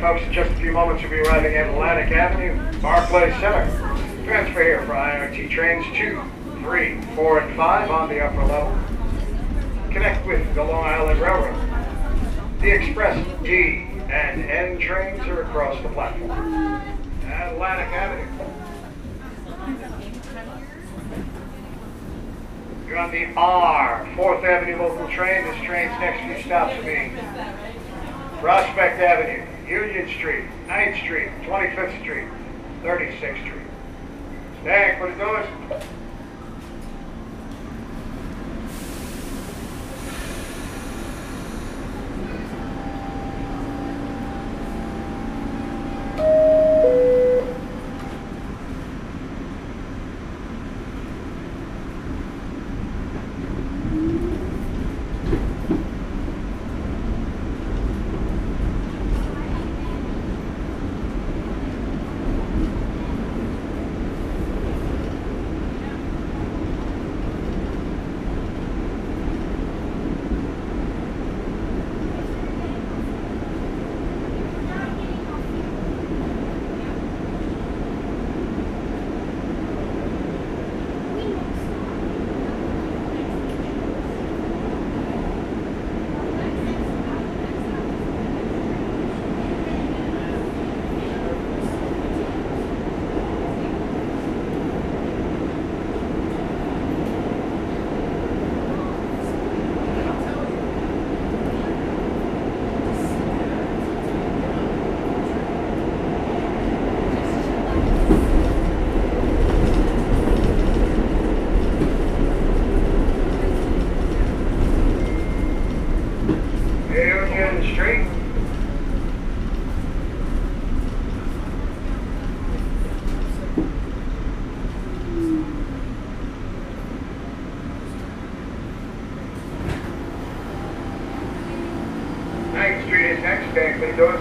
folks, in just a few moments we'll be arriving at Atlantic Avenue, Barclays Center. Transfer here for IRT trains 2, 3, 4, and 5 on the upper level. Connect with the Long Island Railroad. The Express D and N trains are across the platform. Atlantic Avenue. You're on the R, 4th Avenue local train. This train's next few stops will be Prospect Avenue, Union Street, 9th Street, 25th Street, 36th Street. Stand, what it doing? Union Street. Ninth Street is next, Dan, can you do it?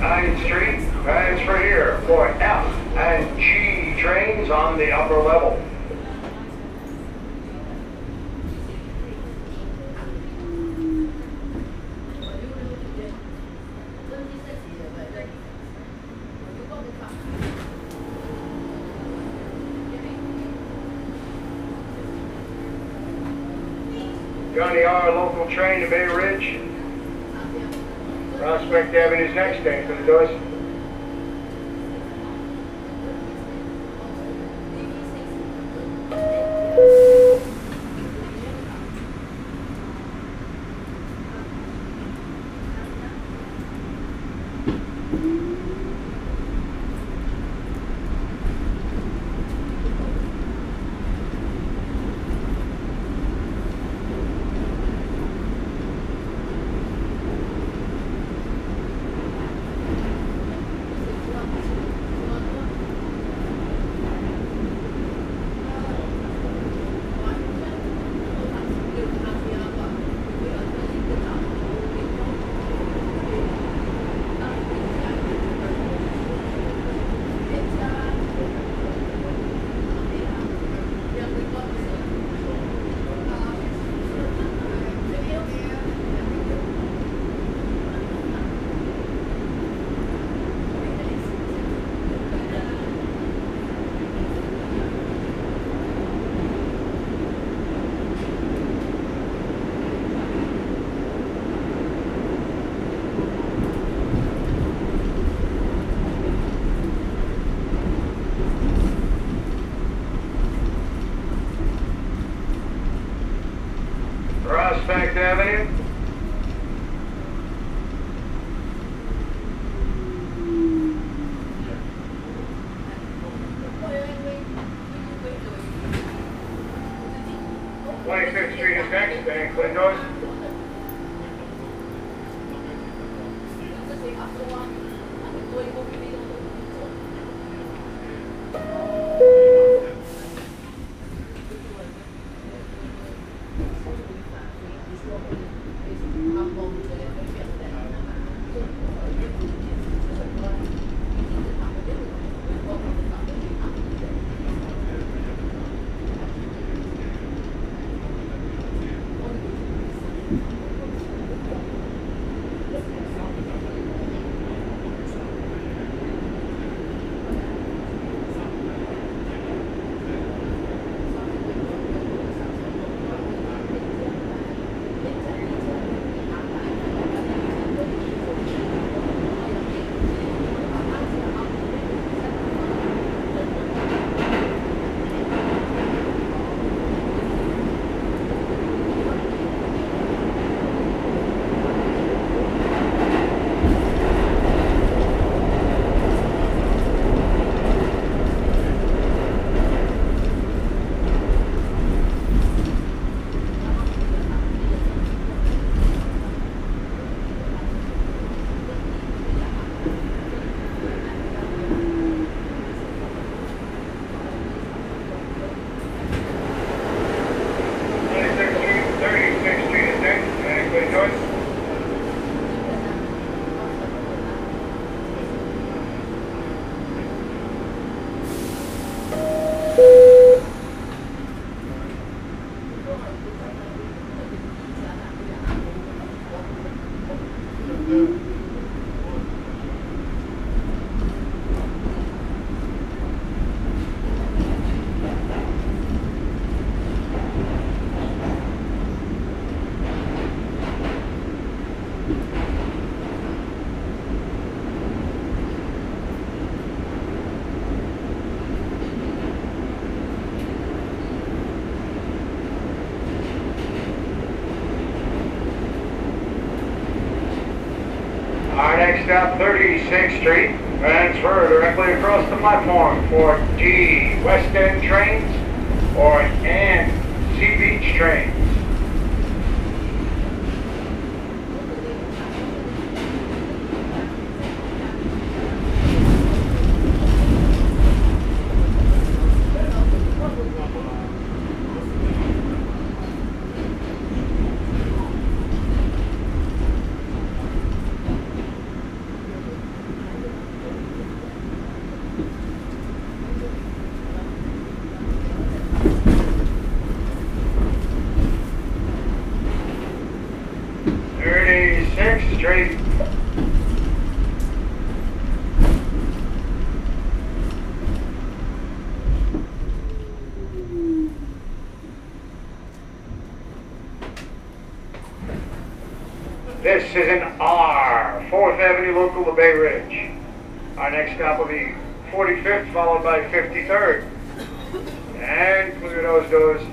Ninth Street, transfer here for F and G trains on the upper level. Johnny Train to Bay Prospect Avenue. Next stop, 36th Street. Transfer directly across the platform for D West End trains or N Sea Beach trains. Thirty-sixth Street. This is an R, 4th To Bay Ridge. Our next stop will be 45th, followed by 53rd. And clear those doors.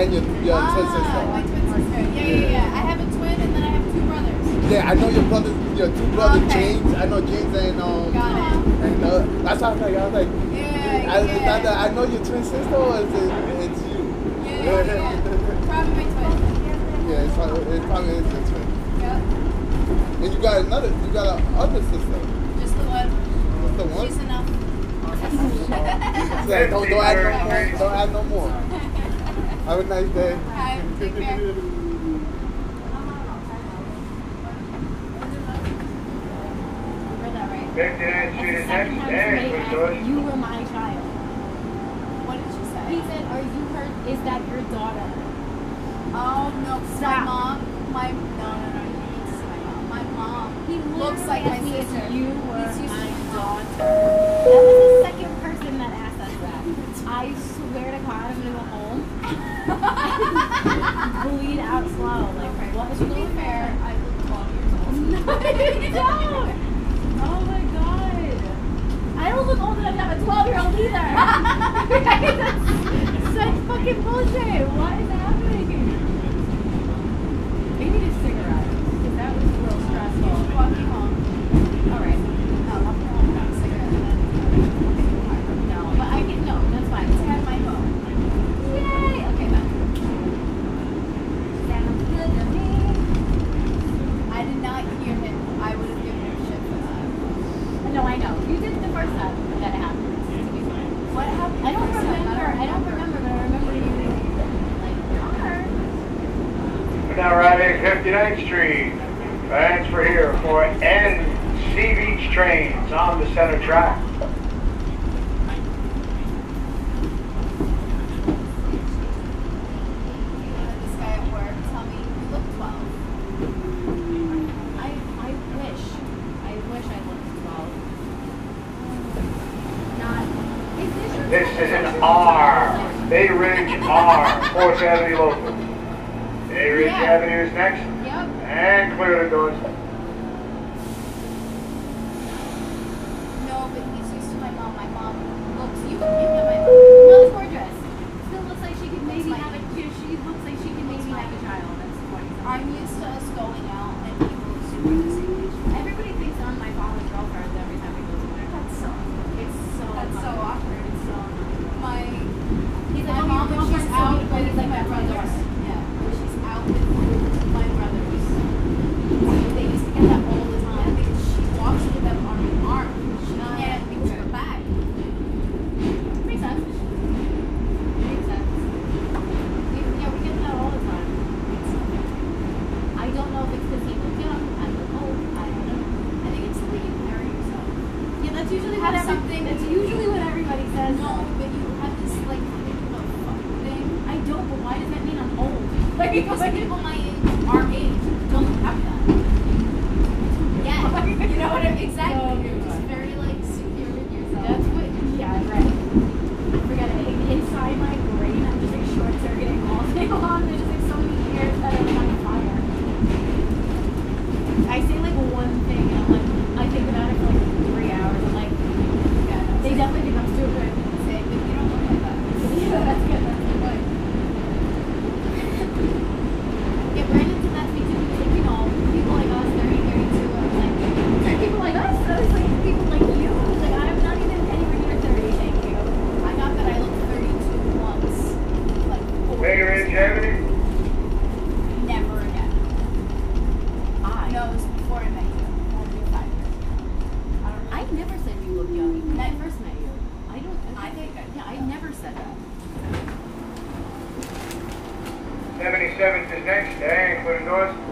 and your, your ah, twin sister. My twin sister. Yeah, yeah, yeah, yeah. I have a twin and then I have two brothers. Yeah, I know your brother, your two brothers, okay. James. I know James and um. Got it. And uh, that's how I was like, I was like, yeah, I, yeah. Not that I know your twin sister, or is it, it's you? Yeah, yeah, yeah. probably my twin. Yeah, it's probably, it probably is your twin. Yep. And you got another, you got a other sister. Just the one. Just the one. She's enough. so, don't, don't, add no, don't add no more. Have a nice day. Bye. Take care. Big dad. You were my child. What did she say? He said, are you her, is that your daughter? Oh, no, it's my mom. My, no, no, no, he's my mom. My mom. He looks like my sister. You were my daughter. That was the second person that asked. I swear to God, I'm gonna go home. bleed out slow. Like, okay. what To be fair? I look 12 years old. No, you don't. Oh my God. I don't look old enough to have a 12 year old either. That's such fucking bullshit. What is happening? Maybe just cigarettes. Because that was real stressful. Walking home. R. Bay Ridge R. Fourth Avenue local. Bay Ridge yeah. Avenue is next. Yep. And clear the doors. before I met you. Five years. I don't. I never said you look young when I first met you. I don't. I think. Yeah, I never said that. 77 is next. Dang, put it north.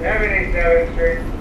787 Street.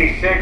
56.